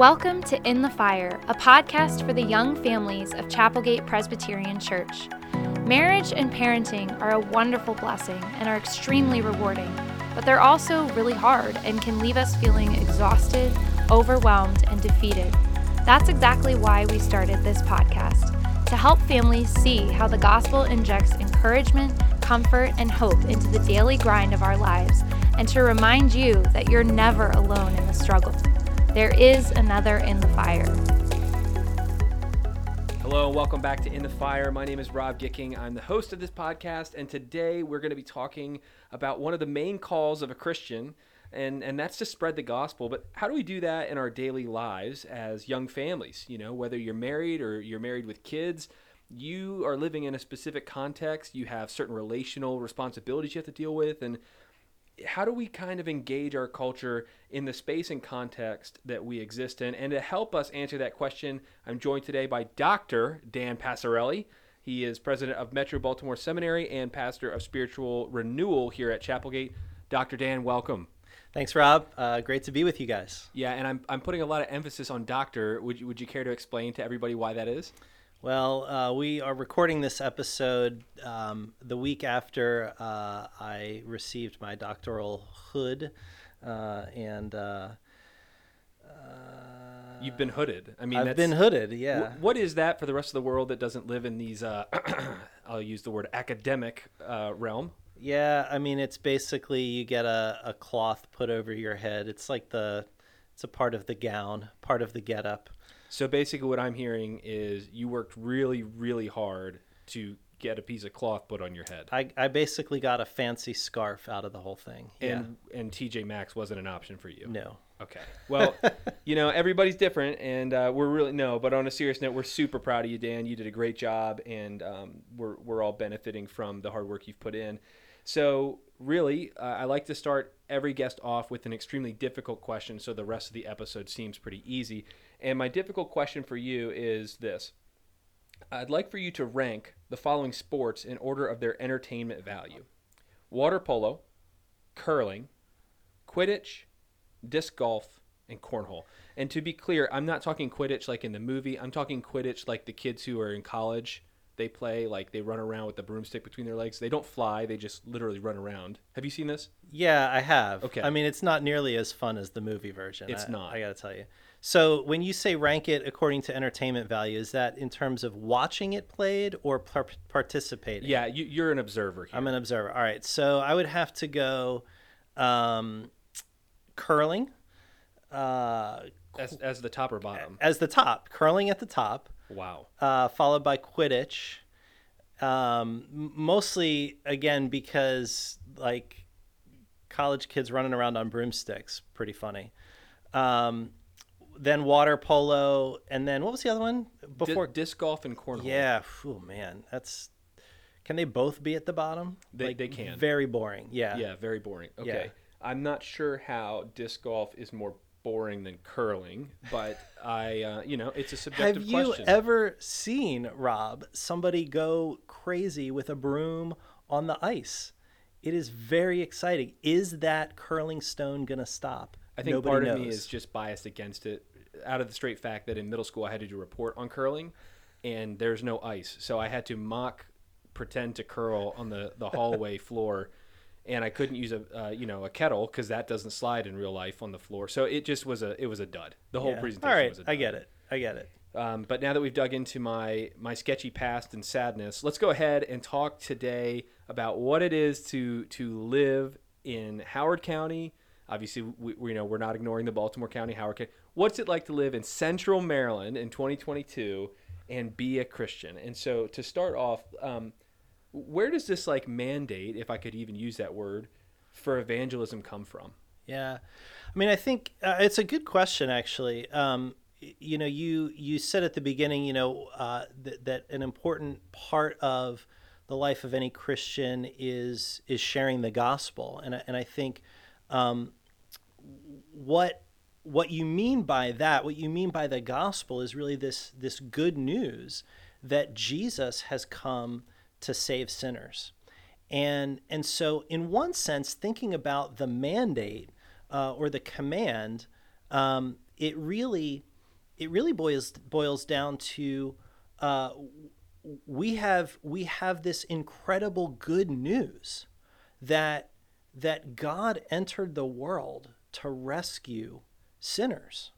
Welcome to In the Fire, a podcast for the young families of Chapelgate Presbyterian Church. Marriage and parenting are a wonderful blessing and are extremely rewarding, but they're also really hard and can leave us feeling exhausted, overwhelmed, and defeated. That's exactly why we started this podcast to help families see how the gospel injects encouragement, comfort, and hope into the daily grind of our lives, and to remind you that you're never alone in the struggle. There is another in the fire. Hello and welcome back to In the Fire. My name is Rob Gicking. I'm the host of this podcast, and today we're going to be talking about one of the main calls of a Christian, and and that's to spread the gospel. But how do we do that in our daily lives as young families? You know, whether you're married or you're married with kids, you are living in a specific context. You have certain relational responsibilities you have to deal with, and how do we kind of engage our culture in the space and context that we exist in? And to help us answer that question, I'm joined today by Dr. Dan Passerelli. He is president of Metro Baltimore Seminary and pastor of spiritual renewal here at Chapelgate. Dr. Dan, welcome. Thanks, Rob. Uh, great to be with you guys. Yeah, and I'm, I'm putting a lot of emphasis on doctor. Would you, would you care to explain to everybody why that is? Well, uh, we are recording this episode um, the week after uh, I received my doctoral hood, uh, and uh, You've been hooded. I mean, I've been hooded. Yeah. wh- what is that for the rest of the world that doesn't live in these? Uh, I'll use the word academic uh, realm. yeah. I mean, it's basically you get a, a cloth put over your head. It's like the, it's a part of the gown, part of the getup. So basically, what I'm hearing is you worked really, really hard to get a piece of cloth put on your head, I, I basically got a fancy scarf out of the whole thing. and and TJ Maxx wasn't an option for you. No. Okay. Well, you know everybody's different, and uh, we're really no. But on a serious note, we're super proud of you, Dan. You did a great job, and um, we're we're all benefiting from the hard work you've put in. So really, uh, I like to start every guest off with an extremely difficult question, so the rest of the episode seems pretty easy. And my difficult question for you is this: I'd like for you to rank the following sports in order of their entertainment value: water polo, curling, Quidditch, disc golf, and cornhole. And to be clear, I'm not talking Quidditch like in the movie. I'm talking Quidditch like the kids who are in college. They play like they run around with the broomstick between their legs. They don't fly. They just literally run around. Have you seen this? Yeah, I have. Okay. I mean, it's not nearly as fun as the movie version. It's I- not. I got to tell you. So, when you say rank it according to entertainment value, is that in terms of watching it played or par- participating? Yeah, you, you're an observer here. I'm an observer. All right. So, I would have to go um, curling uh, as, as the top or bottom. as the top, curling at the top, Wow. uh, followed by Quidditch. Um, mostly, again, because like college kids running around on broomsticks, pretty funny. Um, then water polo, and then what was the other one before? disc golf and cornhole. yeah, oh man, that's. Can they both be at the bottom? They- they can. Very boring. Yeah. Yeah, very boring. Okay. Yeah. I'm not sure how disc golf is more boring than curling, but I, uh, you know, it's a subjective Have you question. ever seen Rob somebody go crazy with a broom on the ice? It is very exciting. Is that curling stone gonna stop? I think Nobody part knows. of me is just biased against it out of the straight fact that in middle school I had to do a report on curling and there's no ice. So I had to mock pretend to curl on the, the hallway floor and I couldn't use a uh, you know a kettle cuz that doesn't slide in real life on the floor. So it just was a it was a dud. The whole Yeah. presentation All right, was a dud. I get it. I get it. Um, but now that we've dug into my my sketchy past and sadness, let's go ahead and talk today about what it is to to live in Howard County. Obviously, we, we you know we're not ignoring the Baltimore County, Howard County. What's it like to live in Central Maryland in 2022 and be a Christian? And so to start off, um, where does this like mandate, if I could even use that word, for evangelism come from? Yeah, I mean, I think uh, it's a good question actually. Um, you know, you you said at the beginning, you know, uh, that that an important part of the life of any Christian is is sharing the gospel, and I- and I think um, what what you mean by that, what you mean by the gospel, is really this this good news that Jesus has come to save sinners. And, and so, in one sense, thinking about the mandate uh, or the command, um, it really it really boils boils down to uh, we have we have this incredible good news that that God entered the world to rescue sinners,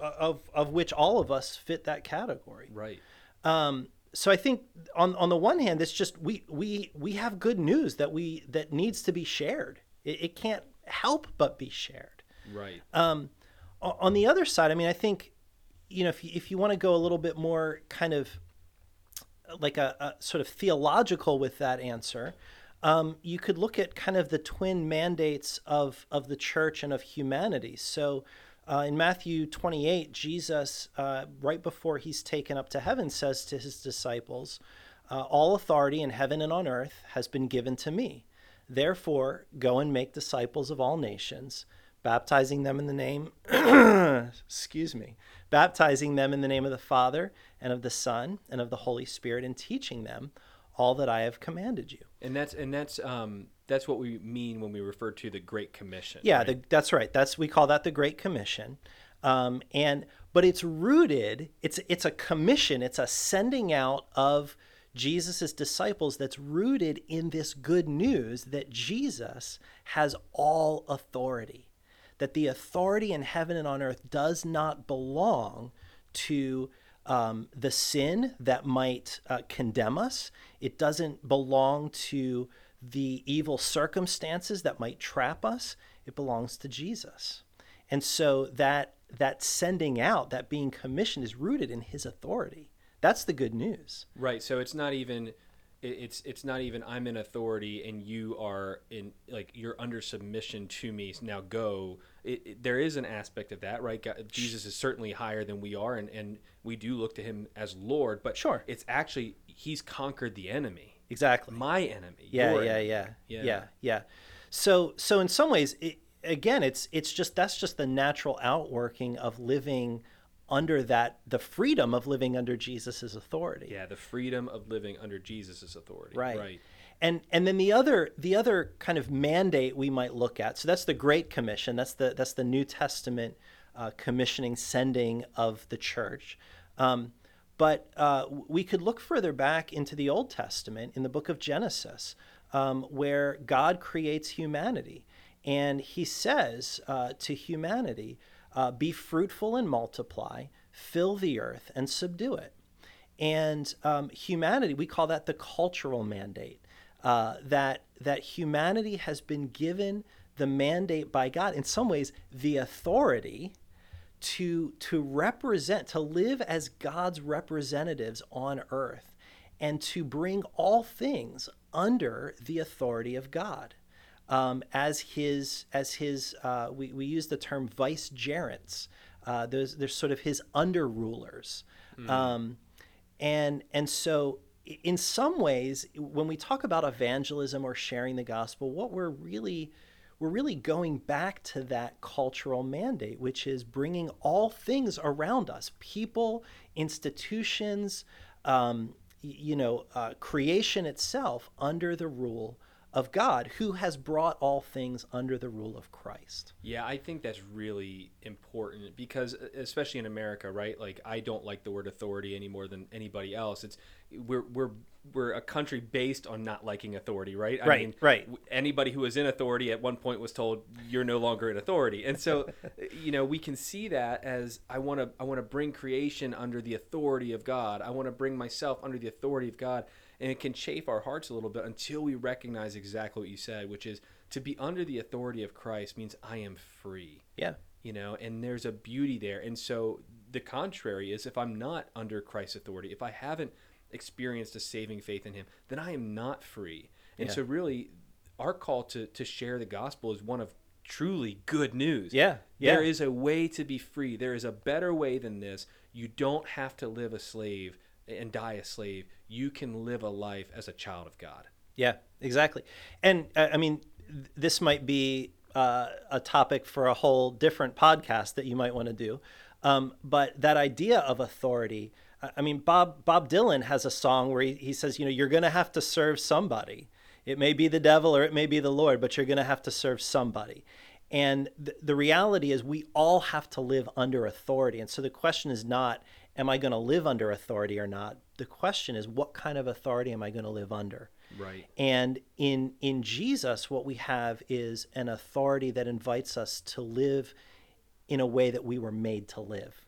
of of which all of us fit that category. Right. Um, so I think on on the one hand, it's just we we we have good news that we that needs to be shared. It, it can't help but be shared. Right. Um, on the other side, I mean, I think you know if you, if you want to go a little bit more kind of like a, a sort of theological with that answer, um, you could look at kind of the twin mandates of of the church and of humanity. So. Uh, in Matthew 28, Jesus, uh, right before he's taken up to heaven, says to his disciples, uh, All authority in heaven and on earth has been given to me. Therefore, go and make disciples of all nations, baptizing them in the name, excuse me, baptizing them in the name of the Father and of the Son and of the Holy Spirit, and teaching them all that I have commanded you. And that's and that's um, that's what we mean when we refer to the Great Commission. Yeah, right? the, that's right. That's we call that the Great Commission, um, and but it's rooted. It's it's a commission. It's a sending out of Jesus' disciples that's rooted in this good news that Jesus has all authority, that the authority in heaven and on earth does not belong to um, the sin that might uh, condemn us. It doesn't belong to the evil circumstances that might trap us. It belongs to Jesus. And so that that sending out, that being commissioned is rooted in his authority. That's the good news. Right. So it's not even it's it's not even I'm in authority and you are in like you're under submission to me. Now go. It, it, there is an aspect of that, right? God, Jesus is certainly higher than we are, and, and we do look to him as Lord. But sure, it's actually he's conquered the enemy. Exactly. My enemy. Yeah, yeah, enemy. yeah, yeah, yeah, yeah. So so in some ways, it, again, it's it's just that's just the natural outworking of living under that the freedom of living under Jesus's authority. Yeah, the freedom of living under Jesus's authority. Right. Right. And and then the other the other kind of mandate we might look at. So that's the Great Commission. That's the that's the New Testament uh, commissioning, sending of the church. Um, but uh, we could look further back into the Old Testament in the book of Genesis, um, where God creates humanity. And he says uh, to humanity, uh, be fruitful and multiply, fill the earth and subdue it. And um, humanity, we call that the cultural mandate. Uh, that that humanity has been given the mandate by God, in some ways, the authority to to represent, to live as God's representatives on earth, and to bring all things under the authority of God um, as his as his uh, we, we use the term vicegerents. Uh, there's there's sort of his under rulers, mm. um, and and so in some ways when we talk about evangelism or sharing the gospel, what we're really we're really going back to that cultural mandate, which is bringing all things around us, people, institutions, um, you know, uh, creation itself under the rule of God who has brought all things under the rule of Christ. Yeah, I think that's really important because especially in America, right? Like I don't like the word authority any more than anybody else. It's we're we're we're a country based on not liking authority, right? I right, mean, right. Anybody who was in authority at one point was told you're no longer in authority, and so you know we can see that as I want to I want to bring creation under the authority of God. I want to bring myself under the authority of God and it can chafe our hearts a little bit until we recognize exactly what you said, which is to be under the authority of Christ means I am free. Yeah. You know, and there's a beauty there. And so the contrary is if I'm not under Christ's authority, if I haven't experienced a saving faith in him, then I am not free. And yeah. so really our call to to share the gospel is one of truly good news. Yeah, yeah. There is a way to be free. There is a better way than this. You don't have to live a slave and die a slave, you can live a life as a child of God. Yeah, exactly. And uh, I mean, this might be uh, a topic for a whole different podcast that you might want to do. Um, but that idea of authority, I mean, Bob Bob Dylan has a song where he, he says, you know, you're going to have to serve somebody. It may be the devil or it may be the Lord, but you're going to have to serve somebody. And th- the reality is, we all have to live under authority. And so the question is not, am I going to live under authority or not? The question is, what kind of authority am I going to live under? Right. And in in Jesus, what we have is an authority that invites us to live in a way that we were made to live.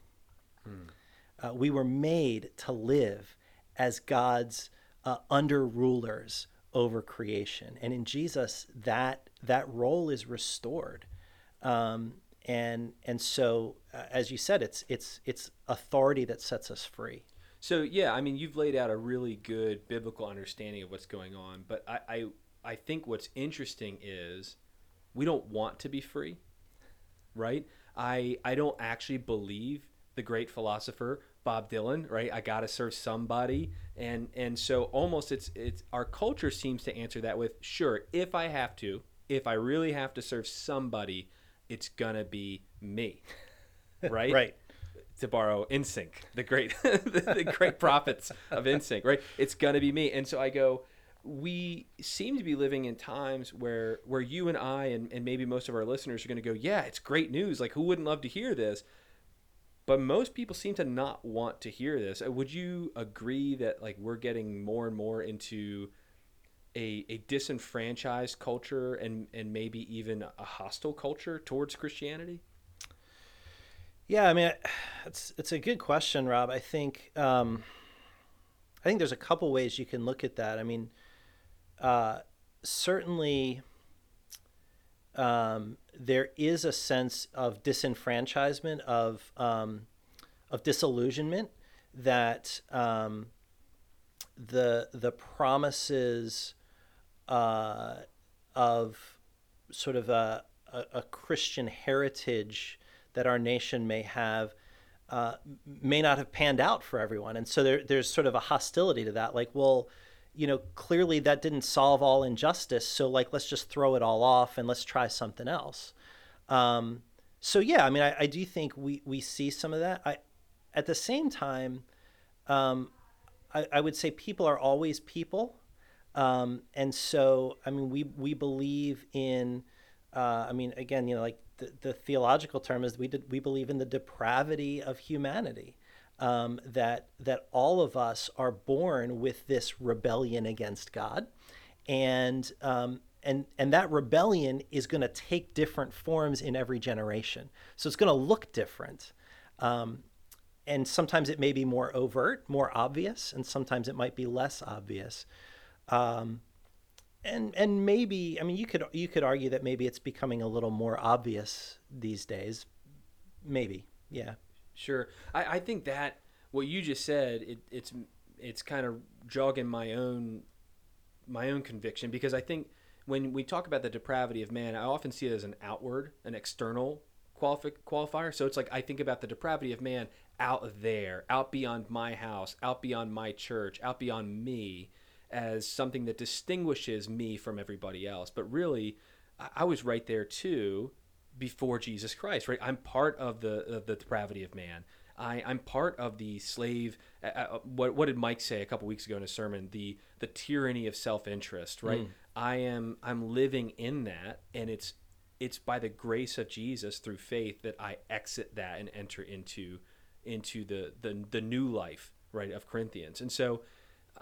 Uh, we were made to live as God's uh, under rulers over creation, and in Jesus, that that role is restored. Um, and and so, uh, as you said, it's it's it's authority that sets us free. So yeah, I mean, you've laid out a really good biblical understanding of what's going on, but I, I, I think what's interesting is we don't want to be free, right? I, I don't actually believe the great philosopher Bob Dylan, right? I got to serve somebody, and and so almost it's it's our culture seems to answer that with sure, if I have to, if I really have to serve somebody, it's gonna be me, right? Right. to borrow NSYNC, the great the, great prophets of NSYNC, right? It's gonna be me. And so I go, we seem to be living in times where where you and I and, and maybe most of our listeners are gonna go, Yeah, it's great news. Like who wouldn't love to hear this? But most people seem to not want to hear this. Uh, Would you agree that like we're getting more and more into a, a disenfranchised culture and, and maybe even a hostile culture towards Christianity? Yeah, I mean, it's it's a good question, Rob. I think um, I think there's a couple ways you can look at that. I mean, uh, certainly um, there is a sense of disenfranchisement, of um, of disillusionment that um, the the promises uh, of sort of a, a, a Christian heritage that our nation may have uh, may not have panned out for everyone, and so there, there's sort of a hostility to that. Like, well, you know, clearly that didn't solve all injustice, so like let's just throw it all off and let's try something else. Um, so yeah, I mean, I, I do think we we see some of that. I at the same time, um, I, I would say people are always people, um, and so I mean, we we believe in. Uh, I mean, again, you know, like the, the theological term is we did, we believe in the depravity of humanity. Um, that that all of us are born with this rebellion against God, and um, and and that rebellion is going to take different forms in every generation. So it's going to look different, um, and sometimes it may be more overt, more obvious, and sometimes it might be less obvious. Um, and and maybe I mean you could you could argue that maybe it's becoming a little more obvious these days. Maybe, yeah. Sure. I, I think that what you just said, it, it's it's kind of jogging my own my own conviction because I think when we talk about the depravity of man, I often see it as an outward, an external qualifi- qualifier. So it's like I think about the depravity of man out there, out beyond my house, out beyond my church, out beyond me as something that distinguishes me from everybody else. But really, I, was right there too before Jesus Christ, right? I'm part of the of the depravity of man. I, I'm part of the slave. Uh, uh, what what did Mike say a couple weeks ago in a sermon? The the tyranny of self interest, right? Mm. I am I'm living in that, and it's it's by the grace of Jesus through faith that I exit that and enter into into the the, the new life, right, of Corinthians. And so,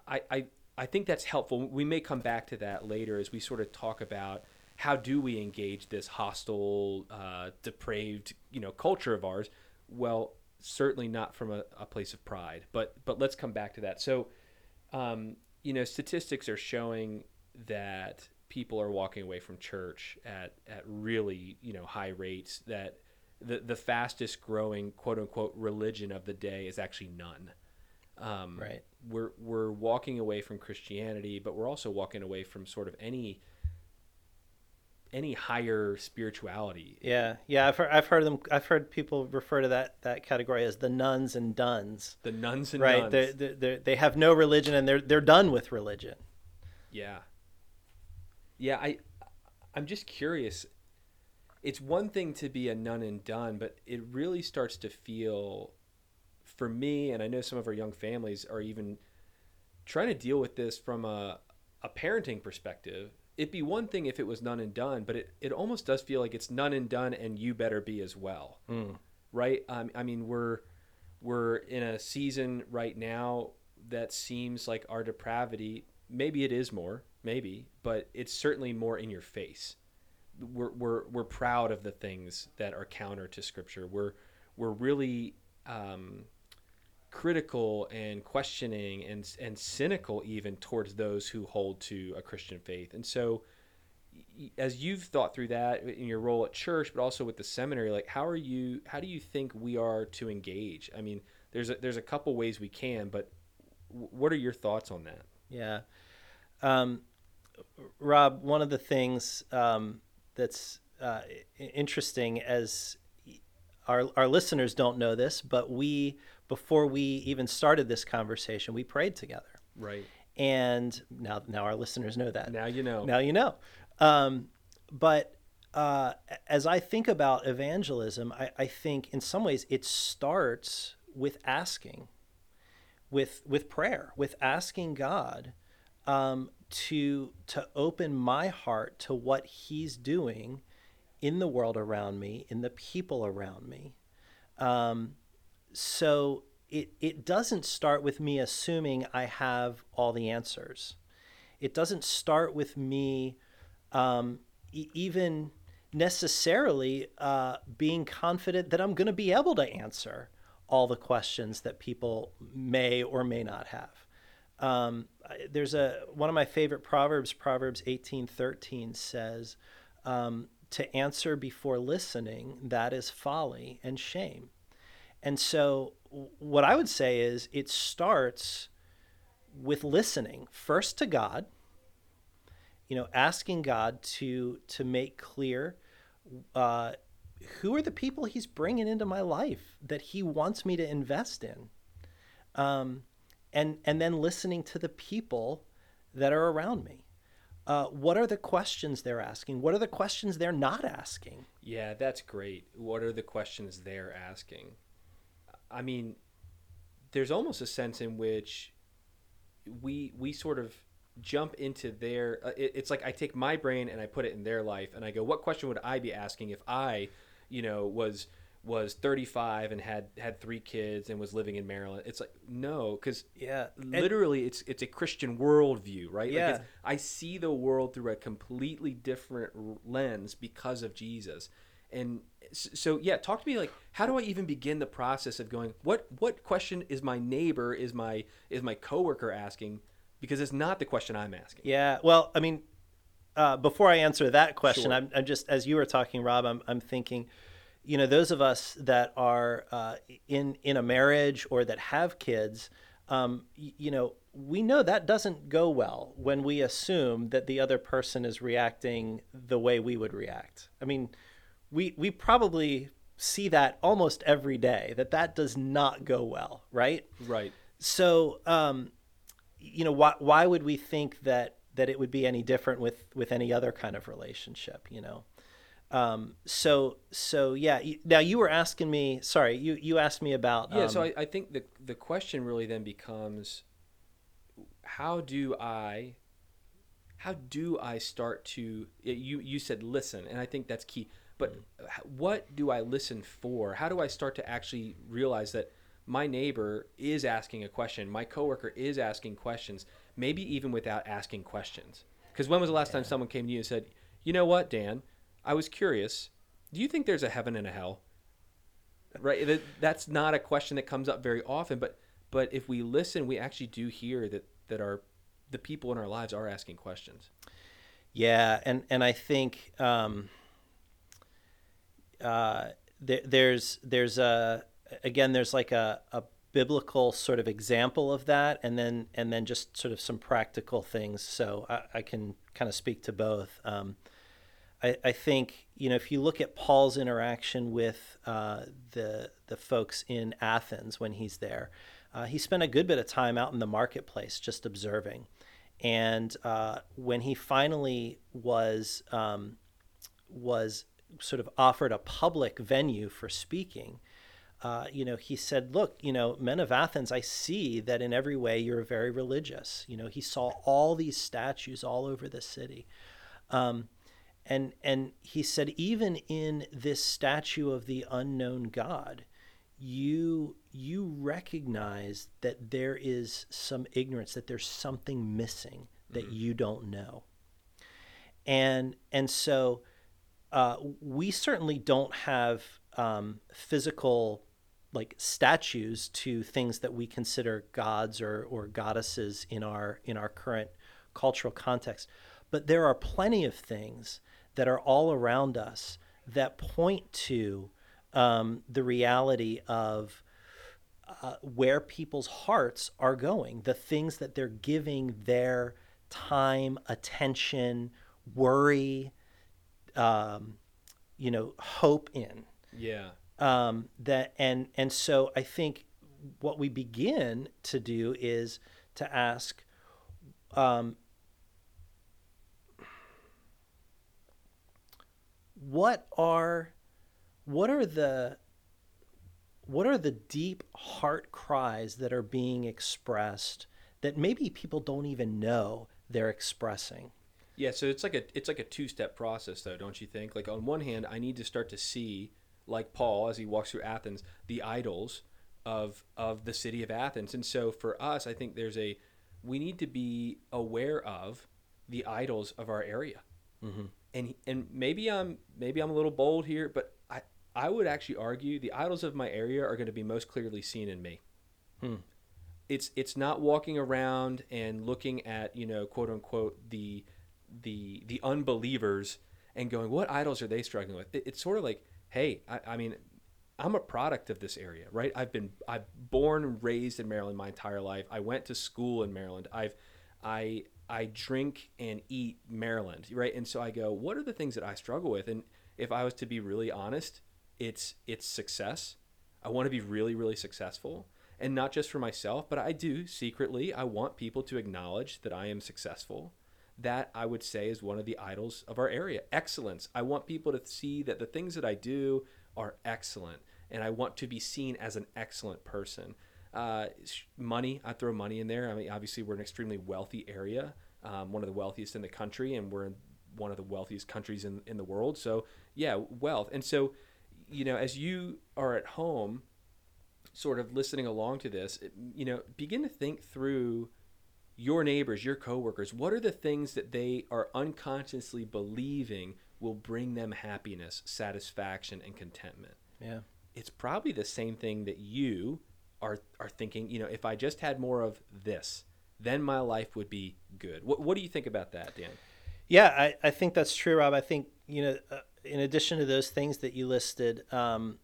I, I I think that's helpful. We may come back to that later as we sort of talk about how do we engage this hostile, uh, depraved, you know, culture of ours. Well, certainly not from a, a place of pride, but but let's come back to that. So, um, you know, statistics are showing that people are walking away from church at at really you know high rates. That the the fastest growing quote unquote religion of the day is actually none. Um, Right. We're we're walking away from Christianity, but we're also walking away from sort of any any higher spirituality. Yeah, yeah. I've heard, I've heard them. I've heard people refer to that that category as the nones and dones. The nones and right. they they they have no religion and they're they're done with religion. Yeah. Yeah, I I'm just curious. It's one thing to be a nun and done, but it really starts to feel for me and I know some of our young families are even trying to deal with this from a a parenting perspective it'd be one thing if it was none and done, but it, it almost does feel like it's none and done, and you better be as well, Mm. right? Um, I mean, we're we're in a season right now that seems like our depravity. Maybe it is more, maybe, but it's certainly more in your face. We're we're we're proud of the things that are counter to Scripture. We're we're really um, critical and questioning and and cynical even towards those who hold to a Christian faith. And so as you've thought through that in your role at church but also with the seminary like how are you how do you think we are to engage? I mean, there's a, there's a couple ways we can, but what are your thoughts on that? Yeah. Um, Rob, one of the things um, that's uh, interesting as our, our listeners don't know this, but we, before we even started this conversation, we prayed together. Right. And now, now our listeners know that. Now you know. Now you know. Um, but uh, as I think about evangelism, I, I think in some ways it starts with asking, with with prayer, with asking God um, to to open my heart to what He's doing in the world around me, in the people around me. Um, so it it doesn't start with me assuming I have all the answers. It doesn't start with me um, e- even necessarily uh, being confident that I'm going to be able to answer all the questions that people may or may not have. Um, there's a one of my favorite proverbs, Proverbs 18:13 says, um, "To answer before listening, that is folly and shame." And so, what I would say is, it starts with listening first to God. You know, asking God to to make clear uh, who are the people He's bringing into my life that He wants me to invest in, um, and and then listening to the people that are around me. Uh, what are the questions they're asking? What are the questions they're not asking? Yeah, that's great. What are the questions they're asking? I mean, there's almost a sense in which we we sort of jump into their uh, it, it's like I take my brain and I put it in their life and I go what question would I be asking if I you know was was 35 and had had three kids and was living in Maryland? It's like no cuz Yeah, and- literally it's it's a Christian worldview right? Yeah. like it's, I see the world through a completely different lens because of Jesus and so yeah talk to me like how do I even begin the process of going what what question is my neighbor is my is my coworker asking because it's not the question I'm asking Yeah. Well, I mean, uh, before I answer that question, Sure. I'm, I'm just as you were talking, Rob. I'm, I'm thinking, you know, those of us that are uh, in in a marriage or that have kids, um, y- you know, we know that doesn't go well when we assume that the other person is reacting the way we would react. I mean, we we probably see that almost every day that that does not go well, right? right. So um, you know why why would we think that that it would be any different with with any other kind of relationship you know? Um, so so yeah now you were asking me sorry you you asked me about Yeah, so um, I, I think the the question really then becomes how do I how do I start to you you said listen and I think that's key but what do I listen for? How do I start to actually realize that my neighbor is asking a question my coworker is asking questions maybe even without asking questions? Because when was the last time someone came to you and said you know what Dan? I was curious. Do you think there's a heaven and a hell? Right? That, that's not a question that comes up very often but but if we listen we actually do hear that that our the people in our lives are asking questions. Yeah, and and I think um, uh, there, there's there's a again there's like a, a biblical sort of example of that, and then and then just sort of some practical things. So I, I can kind of speak to both. Um, I, I think you know if you look at Paul's interaction with uh, the the folks in Athens when he's there, uh, he spent a good bit of time out in the marketplace just observing, and uh, when he finally was um, was sort of offered a public venue for speaking, uh, you know, he said, "Look, you know, men of Athens, I see that in every way you're very religious. You know, he saw all these statues all over the city. Um, and and he said, even in this statue of the unknown God, you you recognize that there is some ignorance, that there's something missing that mm-hmm. you don't know. And and so uh, we certainly don't have um, physical like statues to things that we consider gods or, or goddesses in our in our current cultural context. But there are plenty of things that are all around us that point to um, the reality of uh, where people's hearts are going, the things that they're giving their time, attention, worry, um, you know, hope in. Yeah. Um, that and and so I think what we begin to do is to ask, um, what are what are the what are the deep heart cries that are being expressed that maybe people don't even know they're expressing yeah so it's like a it's like a two-step process though don't you think like on one hand i need to start to see like paul as he walks through athens the idols of of the city of athens and so for us i think there's a we need to be aware of the idols of our area mm-hmm. and and maybe i'm maybe i'm a little bold here but i I would actually argue the idols of my area are going to be most clearly seen in me. Hmm. It's it's not walking around and looking at you know quote unquote the the the unbelievers and going what idols are they struggling with? It, it's sort of like hey I, I mean I'm a product of this area, right? I've been I've born and raised in Maryland my entire life. I went to school in Maryland. I've I I drink and eat Maryland, right? And so I go, what are the things that I struggle with? And if I was to be really honest, it's it's success. I want to be really really successful and not just for myself, but I do secretly I want people to acknowledge that I am successful. That I would say is one of the idols of our area. Excellence. I want people to see that the things that I do are excellent and I want to be seen as an excellent person. Uh, money, I throw money in there. I mean, obviously, we're an extremely wealthy area, um, one of the wealthiest in the country, and we're one of the wealthiest countries in, in the world. So, yeah, wealth. And so, you know, as you are at home, sort of listening along to this, you know, begin to think through your neighbors, your coworkers. What are the things that they are unconsciously believing will bring them happiness, satisfaction, and contentment? Yeah. It's probably the same thing that you are are thinking. You know, if I just had more of this, then my life would be good. What What do you think about that, Dan? Yeah, I, I think that's true, Rob. I think you know. Uh, in addition to those things that you listed, um,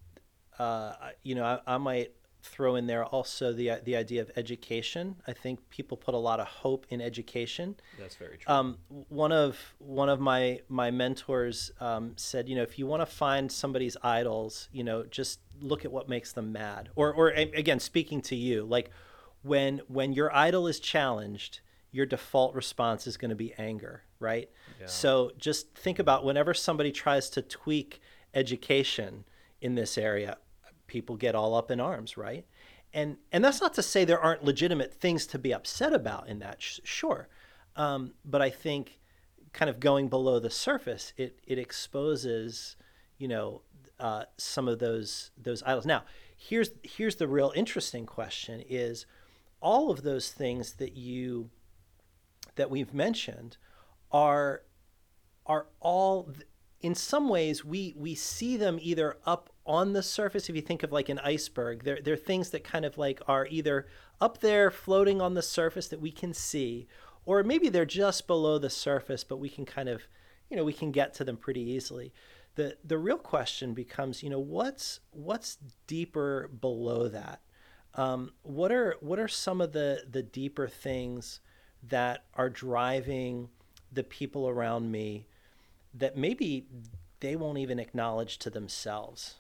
uh, you know, I, I, might throw in there also the the idea of education. I think people put a lot of hope in education. That's very true. Um, one of one of my my mentors um, said, you know, if you want to find somebody's idols, you know, just look at what makes them mad. Or or again, speaking to you, like when when your idol is challenged your default response is going to be anger, right? Yeah. So just think about whenever somebody tries to tweak education in this area, people get all up in arms, right? And and that's not to say there aren't legitimate things to be upset about in that, sure. Um, but I think kind of going below the surface, it it exposes, you know, uh, some of those those idols. Now, here's here's the real interesting question: is all of those things that you that we've mentioned are are all in some ways we we see them either up on the surface if you think of like an iceberg they're, they're things that kind of like are either up there floating on the surface that we can see or maybe they're just below the surface but we can kind of you know we can get to them pretty easily the the real question becomes you know what's what's deeper below that um, what are what are some of the the deeper things that are driving the people around me that maybe they won't even acknowledge to themselves.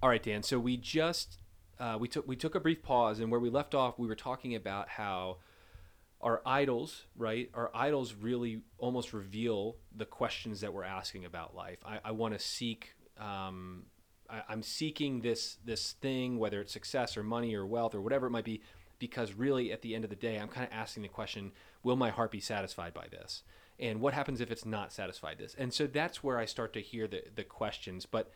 All right, Dan. So we just uh, we took we took a brief pause, and where we left off, we were talking about how our idols, right? Our idols really almost reveal the questions that we're asking about life. I, I want to seek. Um, I, I'm seeking this this thing, whether it's success or money or wealth or whatever it might be, because really at the end of the day, I'm kind of asking the question: Will my heart be satisfied by this? and what happens if it's not satisfied this and so that's where i start to hear the, the questions but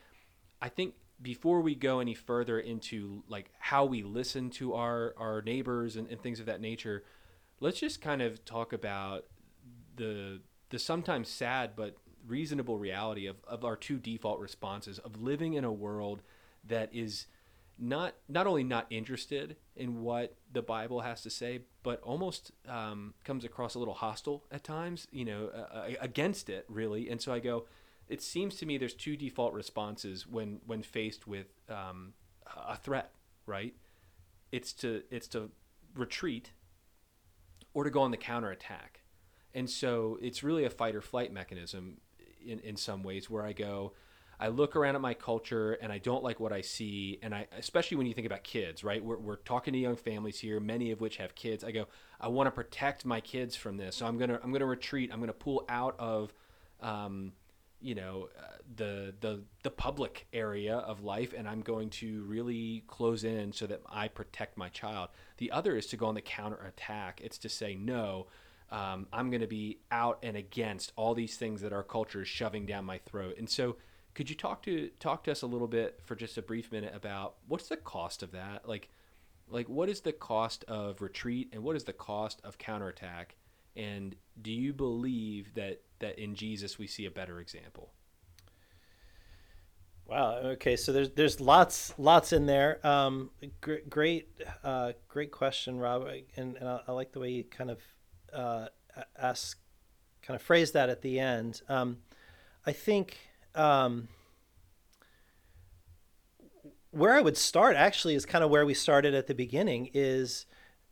i think before we go any further into like how we listen to our our neighbors and, and things of that nature let's just kind of talk about the the sometimes sad but reasonable reality of, of our two default responses of living in a world that is not not only not interested in what the Bible has to say, but almost um, comes across a little hostile at times, you know, uh, against it really. And so I go, it seems to me there's two default responses when when faced with um, a threat, right? It's to it's to retreat or to go on the counterattack. And so it's really a fight or flight mechanism in, in some ways where I go, I look around at my culture and I don't like what I see. And I, especially when you think about kids, right? We're, we're talking to young families here, many of which have kids. I go, I want to protect my kids from this. So I'm going to, I'm going to retreat. I'm going to pull out of, um, you know, uh, the, the, the public area of life. And I'm going to really close in so that I protect my child. The other is to go on the counter attack. It's to say, no, um, I'm going to be out and against all these things that our culture is shoving down my throat. And so, could you talk to talk to us a little bit for just a brief minute about what's the cost of that? Like, like what is the cost of retreat and what is the cost of counterattack? And do you believe that that in Jesus we see a better example? Wow. Okay. So there's there's lots lots in there. Um, great great uh, great question, Rob. And, and I, I, like the way you kind of uh, ask, kind of phrase that at the end. Um, I think um, where I would start actually is kind of where we started at the beginning. Is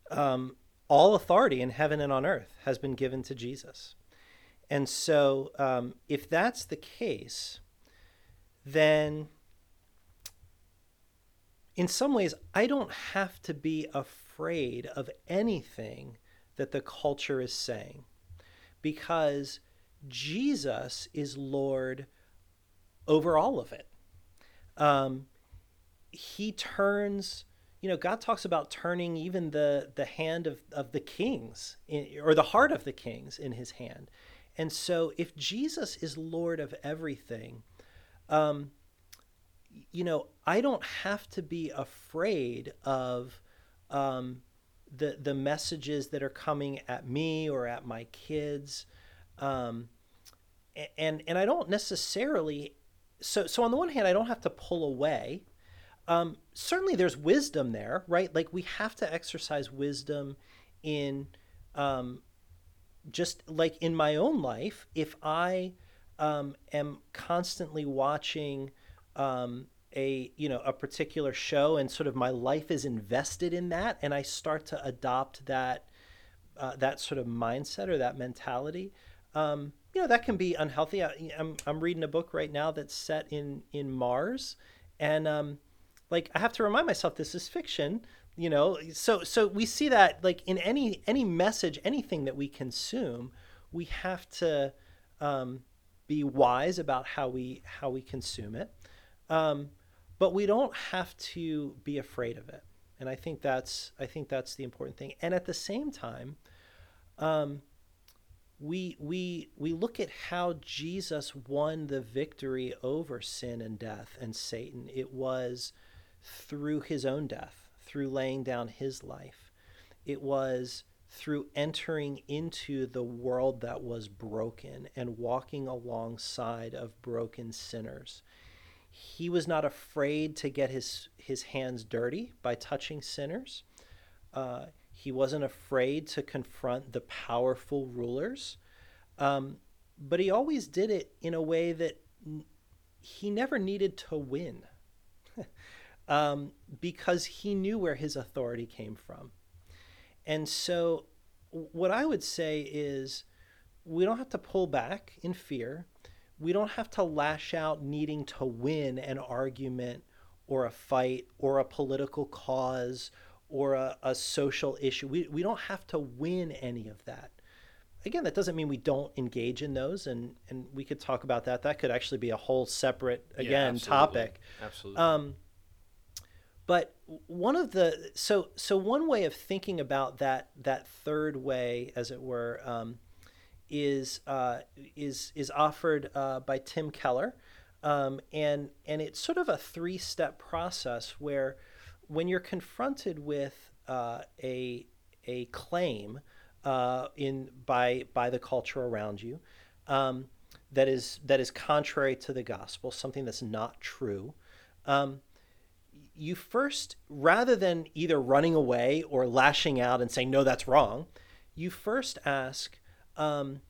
um, all authority in heaven and on earth has been given to Jesus, and so um, if that's the case, then in some ways I don't have to be afraid of anything that the culture is saying because Jesus is Lord over all of it. Um, he turns, you know, God talks about turning even the, the hand of, of the kings in, or the heart of the kings in his hand. And so if Jesus is Lord of everything, um, you know, I don't have to be afraid of um, the the messages that are coming at me or at my kids um, and and I don't necessarily so so on the one hand I don't have to pull away um, certainly there's wisdom there right? Like we have to exercise wisdom in um, just like in my own life if I um, am constantly watching um, a you know a particular show and sort of my life is invested in that and I start to adopt that uh, that sort of mindset or that mentality um, you know that can be unhealthy. I, am I'm reading a book right now that's set in in Mars and um, like I have to remind myself this is fiction you know? So so we see that like in any any message anything that we consume we have to um, be wise about how we how we consume it. Um, but we don't have to be afraid of it. And i think that's i think that's the important thing. And at the same time um, we we we look at how jesus won the victory over sin and death and satan. It was through his own death through laying down his life it was through entering into the world that was broken and walking alongside of broken sinners he was not afraid to get his, his hands dirty by touching sinners. Uh, he wasn't afraid to confront the powerful rulers. Um, but he always did it in a way that n- he never needed to win um, because he knew where his authority came from. And so, what I would say is we don't have to pull back in fear we don't have to lash out needing to win an argument or a fight or a political cause or a, a social issue. We, we don't have to win any of that. Again, that doesn't mean we don't engage in those, and, and we could talk about that. That could actually be a whole separate, again, yeah, topic. Absolutely. Um, but one of the so so one way of thinking about that that third way, as it were, um, is uh, is is offered uh, by Tim Keller, um, and and it's sort of a three step process where when you're confronted with uh, a a claim uh, in by by the culture around you um, that is that is contrary to the gospel, something that's not true. Um, you first, rather than either running away or lashing out and saying no, that's wrong, you first ask, um,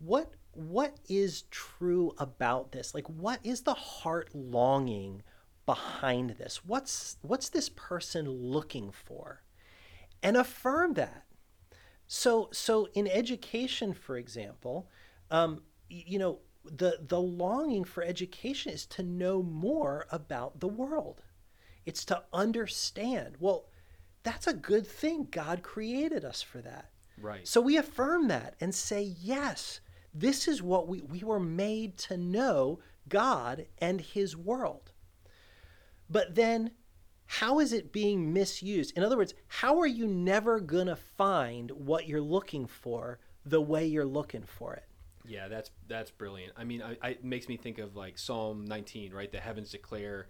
what what is true about this? Like, what is the heart longing behind this? What's what's this person looking for? And affirm that. So so in education, for example, um, you know the the longing for education is to know more about the world. It's to understand. Well, that's a good thing. God created us for that. Right. So we affirm that and say, yes, this is what we, we were made to know God and His world. But then, how is it being misused? In other words, how are you never going to find what you're looking for the way you're looking for it? Yeah, that's that's brilliant. I mean, I, I, it makes me think of like Psalm 19, right? The heavens declare,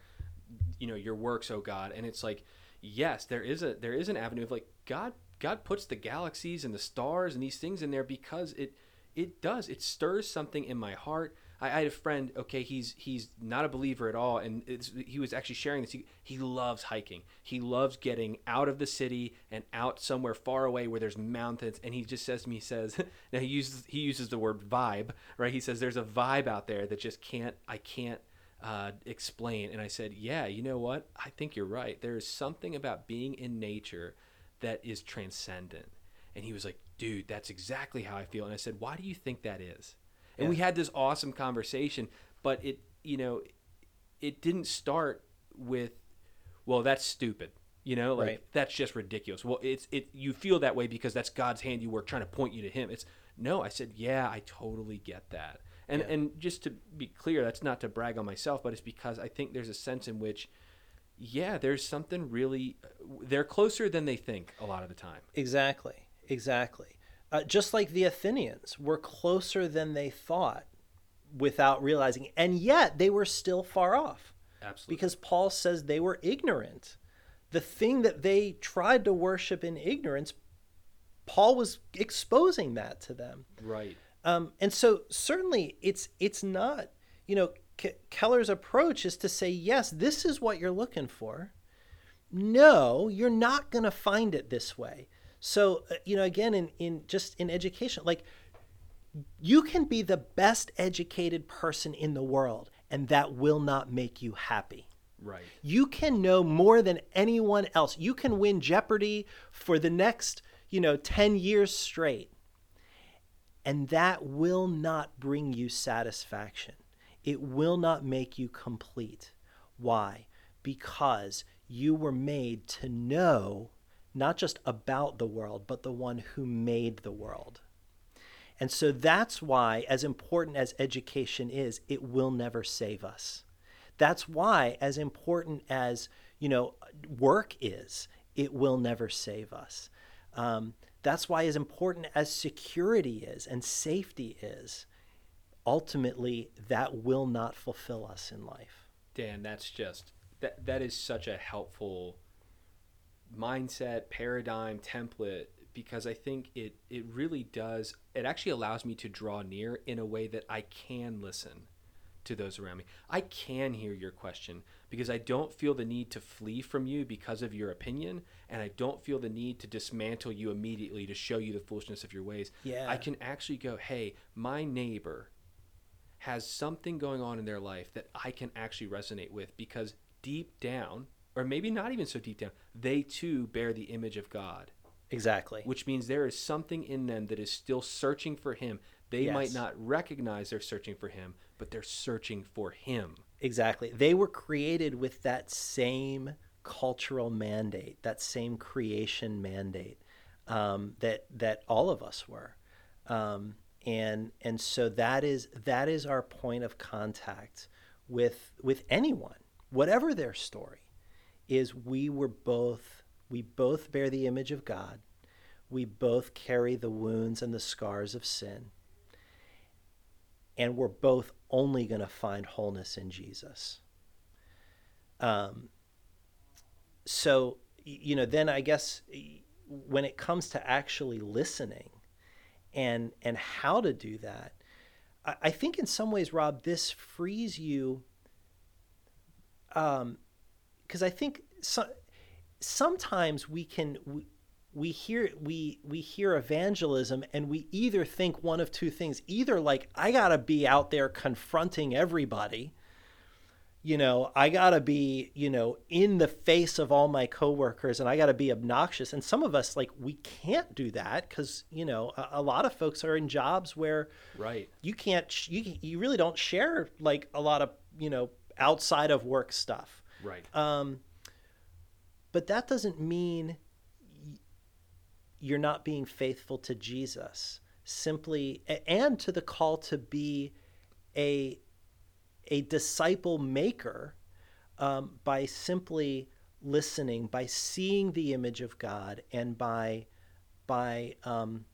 you know, your works, oh God. And it's like, yes, there is a there is an avenue of like God God puts the galaxies and the stars and these things in there because it it does it stirs something in my heart. I, I had a friend. Okay, he's he's not a believer at all, and he was actually sharing this. He, he loves hiking. He loves getting out of the city and out somewhere far away where there's mountains. And he just says to me, he says, now he uses he uses the word vibe, right? He says there's a vibe out there that just can't I can't uh, explain. And I said, yeah, you know what? I think you're right. There is something about being in nature that is transcendent. And he was like, dude, that's exactly how I feel. And I said, why do you think that is? And yeah. we had this awesome conversation, but it, you know, it didn't start with, well, that's stupid. You know, like right. that's just ridiculous. Well, it's it. You feel that way because that's God's handiwork trying to point you to Him. It's no. I said, yeah, I totally get that. And yeah. and just to be clear, that's not to brag on myself, but it's because I think there's a sense in which yeah, there's something really. They're closer than they think a lot of the time. Exactly. Exactly. Uh, just like the Athenians were closer than they thought without realizing, and yet they were still far off. Absolutely. Because Paul says they were ignorant. The thing that they tried to worship in ignorance, Paul was exposing that to them. Right. Um, and so certainly it's it's not you know Keller's approach is to say, yes, this is what you're looking for. No, you're not going to find it this way. So, uh, you know, again, in, in just in education, like you can be the best educated person in the world, and that will not make you happy. Right. You can know more than anyone else. You can win Jeopardy for the next, you know, 10 years straight. And that will not bring you satisfaction it will not make you complete. Why? Because you were made to know not just about the world, but the one who made the world. And so that's why, as important as education is, it will never save us. That's why, as important as you know, work is, it will never save us. Um, that's why, as important as security is and safety is, ultimately that will not fulfill us in life. Dan, that's just that that is such a helpful mindset, paradigm, template because I think it it really does it actually allows me to draw near in a way that I can listen to those around me. I can hear your question because I don't feel the need to flee from you because of your opinion and I don't feel the need to dismantle you immediately to show you the foolishness of your ways. Yeah. I can actually go, "Hey, my neighbor has something going on in their life that I can actually resonate with because deep down, or maybe not even so deep down, they too bear the image of God. Exactly. Which means there is something in them that is still searching for Him. They yes. might not recognize they're searching for Him, but they're searching for Him. Exactly. They were created with that same cultural mandate, that same creation mandate um, that that all of us were. Um, and and so that is that is our point of contact with with anyone whatever their story is we were both we both bear the image of God we both carry the wounds and the scars of sin and we're both only going to find wholeness in Jesus. Um, so, you know, then I guess when it comes to actually listening and and how to do that, I, I think in some ways, Rob, this frees you. Um, because I think so, sometimes we can we hear we we hear evangelism and we either think one of two things. Either like i got to be out there confronting everybody you know i got to be you know in the face of all my coworkers and i got to be obnoxious. And some of us like we can't do that cuz you know a, a, lot of folks are in jobs where right. you can't you you really don't share like a lot of you know outside of work stuff. Right. Um but that doesn't mean you're not being faithful to Jesus simply and to the call to be a a disciple maker um, by simply listening by seeing the image of God and by by um,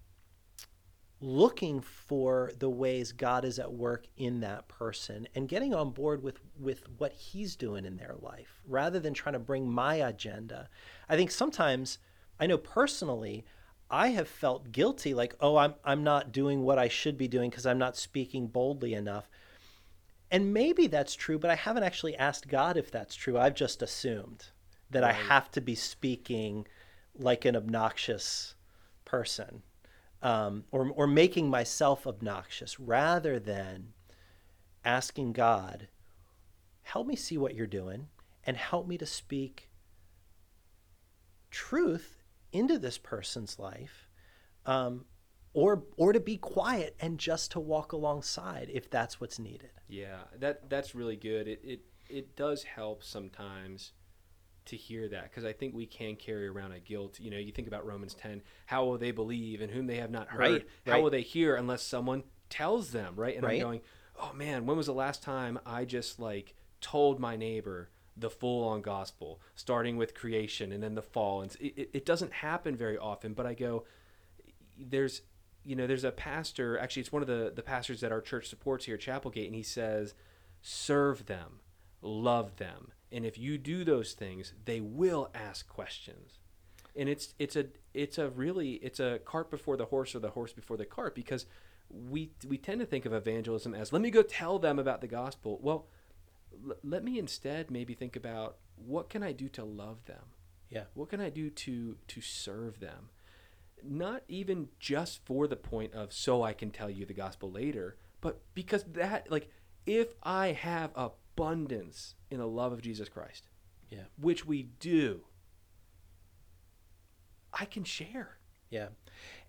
looking for the ways God is at work in that person and getting on board with with what he's doing in their life rather than trying to bring my agenda. I think sometimes I know personally I have felt guilty like oh I'm I'm not doing what I should be doing because I'm not speaking boldly enough. And maybe that's true, but I haven't actually asked God if that's true. I've just assumed that right. I have to be speaking like an obnoxious person um, or, or making myself obnoxious rather than asking God, help me see what you're doing and help me to speak truth into this person's life um, or or to be quiet and just to walk alongside if that's what's needed yeah that that's really good it it, it does help sometimes to hear that because I think we can carry around a guilt. You know, you think about Romans 10, how will they believe in whom they have not heard? Right, how right. will they hear unless someone tells them, right? And right. I'm going, oh man, when was the last time I just like told my neighbor the full on gospel, starting with creation and then the fall? And it, it doesn't happen very often, but I go, there's, you know, there's a pastor, actually, it's one of the, the pastors that our church supports here at Chapelgate, and he says, serve them, love them and if you do those things, they will ask questions. And it's it's a it's a really it's a cart before the horse or the horse before the cart because we we tend to think of evangelism as let me go tell them about the gospel. Well, l- let me instead maybe think about what can I do to love them? Yeah. What can I do to to serve them? Not even just for the point of so I can tell you the gospel later, but because that like if I have abundance in the love of Jesus Christ. Yeah. Which we do. I can share. Yeah.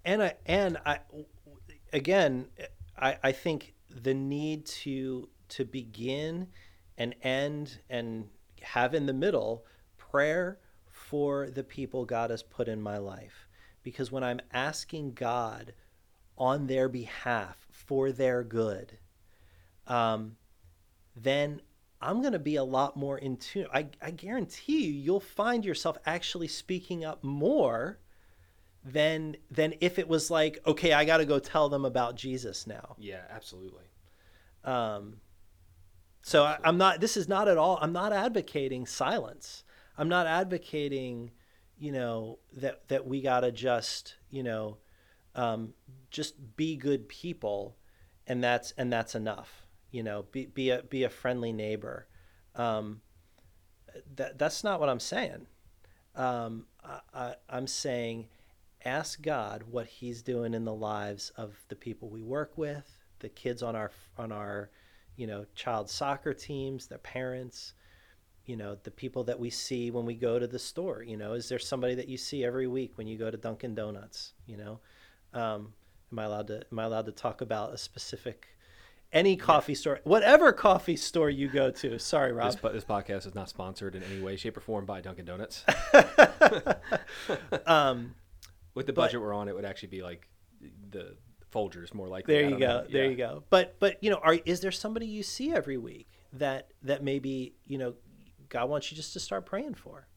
And I and I again I I think the need to to begin and end and have in the middle prayer for the people God has put in my life. Because when I'm asking God on their behalf for their good, um, then I'm going to be a lot more in tune. I, I guarantee you, you'll find yourself actually speaking up more than than if it was like, okay, I got to go tell them about Jesus now. Yeah, absolutely. Um, so. I, I'm not. This is not at all. I'm not advocating silence. I'm not advocating, you know, that that we got to just, you know, um, just be good people, and that's and that's enough you know be, be a be a friendly neighbor um, that that's not what i'm saying um, I, I, am saying ask god what he's doing in the lives of the people we work with the kids on our on our you know child soccer teams their parents you know the people that we see when we go to the store you know is there somebody that you see every week when you go to dunkin donuts you know um, am i allowed to am i allowed to talk about a specific any coffee yeah. store, whatever coffee store you go to. Sorry, Rob. This, this, podcast is not sponsored in any way, shape, or form by Dunkin' Donuts. um, With the budget but, we're on, it would actually be like the Folgers more likely. There you go. There you go. But but you know, are is there somebody you see every week that that maybe you know God wants you just to start praying for,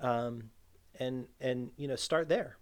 um, and and you know start there.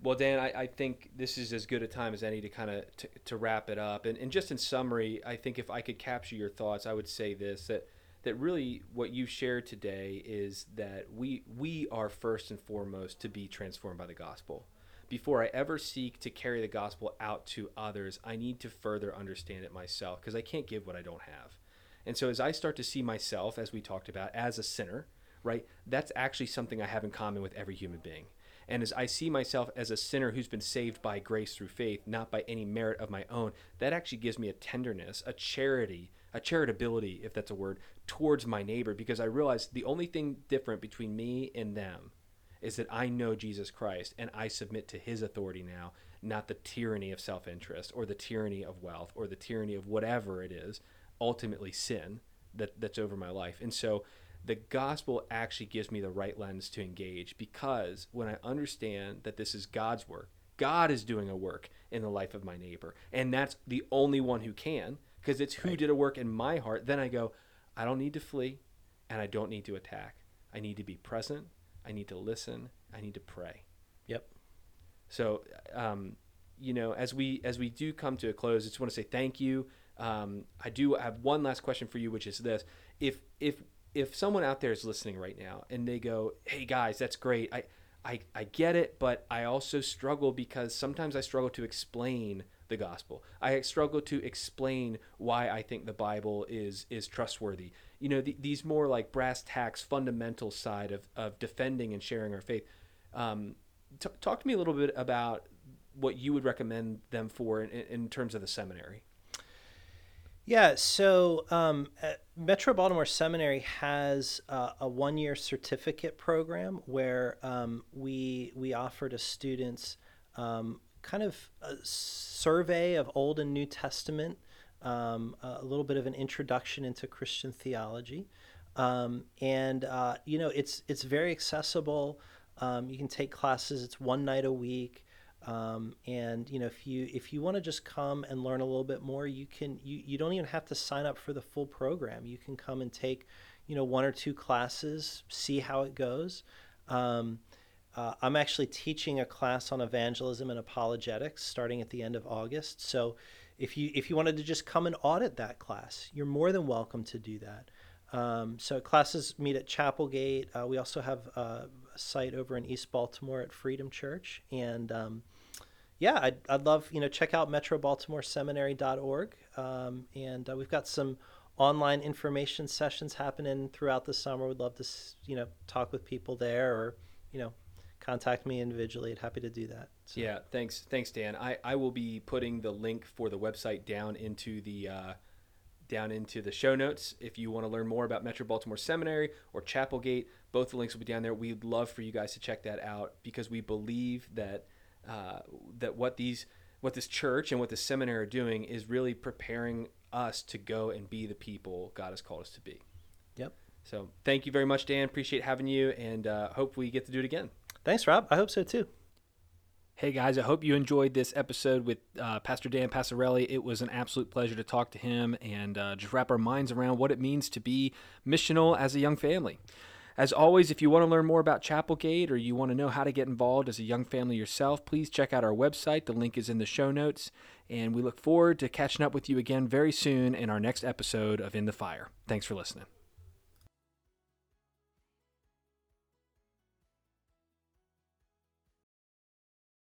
Well, Dan, I, I think this is as good a time as any to kind of to, to wrap it up. And, and just in summary, I think if I could capture your thoughts, I would say this that that really what you shared today is that we we are first and foremost to be transformed by the gospel. Before I ever seek to carry the gospel out to others, I need to further understand it myself because I can't give what I don't have. And so as I start to see myself, as we talked about, as a sinner, right, that's actually something I have in common with every human being. And as I see myself as a sinner who's been saved by grace through faith, not by any merit of my own, that actually gives me a tenderness, a charity, a charitability, if that's a word, towards my neighbor because I realize the only thing different between me and them is that I know Jesus Christ and I submit to his authority now, not the tyranny of self interest or the tyranny of wealth or the tyranny of whatever it is, ultimately sin that, that's over my life. And so the gospel actually gives me the right lens to engage because when I understand that this is God's work, God is doing a work in the life of my neighbor, and that's the only one who can because it's who right. did a work in my heart. Then I go, I don't need to flee and I don't need to attack. I need to be present. I need to listen. I need to pray. Yep. So, um, you know, as we as we do come to a close, I just want to say thank you. Um, I do have one last question for you, which is this: if if if someone out there is listening right now and they go, "Hey guys, that's great. I I I get it, but I also struggle because sometimes I struggle to explain the gospel. I struggle to explain why I think the Bible is is trustworthy. You know, the, these more like brass tacks, fundamental side of of defending and sharing our faith. Um, t- talk to me a little bit about what you would recommend them for in, in terms of the seminary. Yeah, so um, Metro Baltimore Seminary has uh, a one-year certificate program where um, we we offer to students um, kind of a survey of Old and New Testament, um, a little bit of an introduction into Christian theology, um, and uh, you know it's it's very accessible. Um, you can take classes; it's one night a week. Um, and you know, if you if you want to just come and learn a little bit more, you can. You, you don't even have to sign up for the full program. You can come and take, you know, one or two classes, see how it goes. Um, uh, I'm actually teaching a class on evangelism and apologetics starting at the end of August. So, if you if you wanted to just come and audit that class, you're more than welcome to do that. Um, so classes meet at Chapelgate. Uh, we also have a site over in East Baltimore at Freedom Church, and um, yeah, I'd, I'd love you know check out metrobaltimoreseminary.org, um, and uh, we've got some online information sessions happening throughout the summer. We'd love to you know talk with people there, or you know contact me individually. I'd happy to do that. So. Yeah, thanks, thanks, Dan. I I will be putting the link for the website down into the uh, down into the show notes if you want to learn more about Metro Baltimore Seminary or Chapelgate. Both the links will be down there. We'd love for you guys to check that out because we believe that uh, that what these what this church and what the seminary are doing is really preparing us to go and be the people God has called us to be. Yep. So thank you very much, Dan. Appreciate having you, and uh, hope we get to do it again. Thanks, Rob. I hope so too. Hey guys, I hope you enjoyed this episode with uh, Pastor Dan Passerelli. It was an absolute pleasure to talk to him and uh, just wrap our minds around what it means to be missional as a young family. As always, if you want to learn more about Chapelgate or you want to know how to get involved as a young family yourself, please check out our website. The link is in the show notes. And we look forward to catching up with you again very soon in our next episode of In the Fire. Thanks for listening.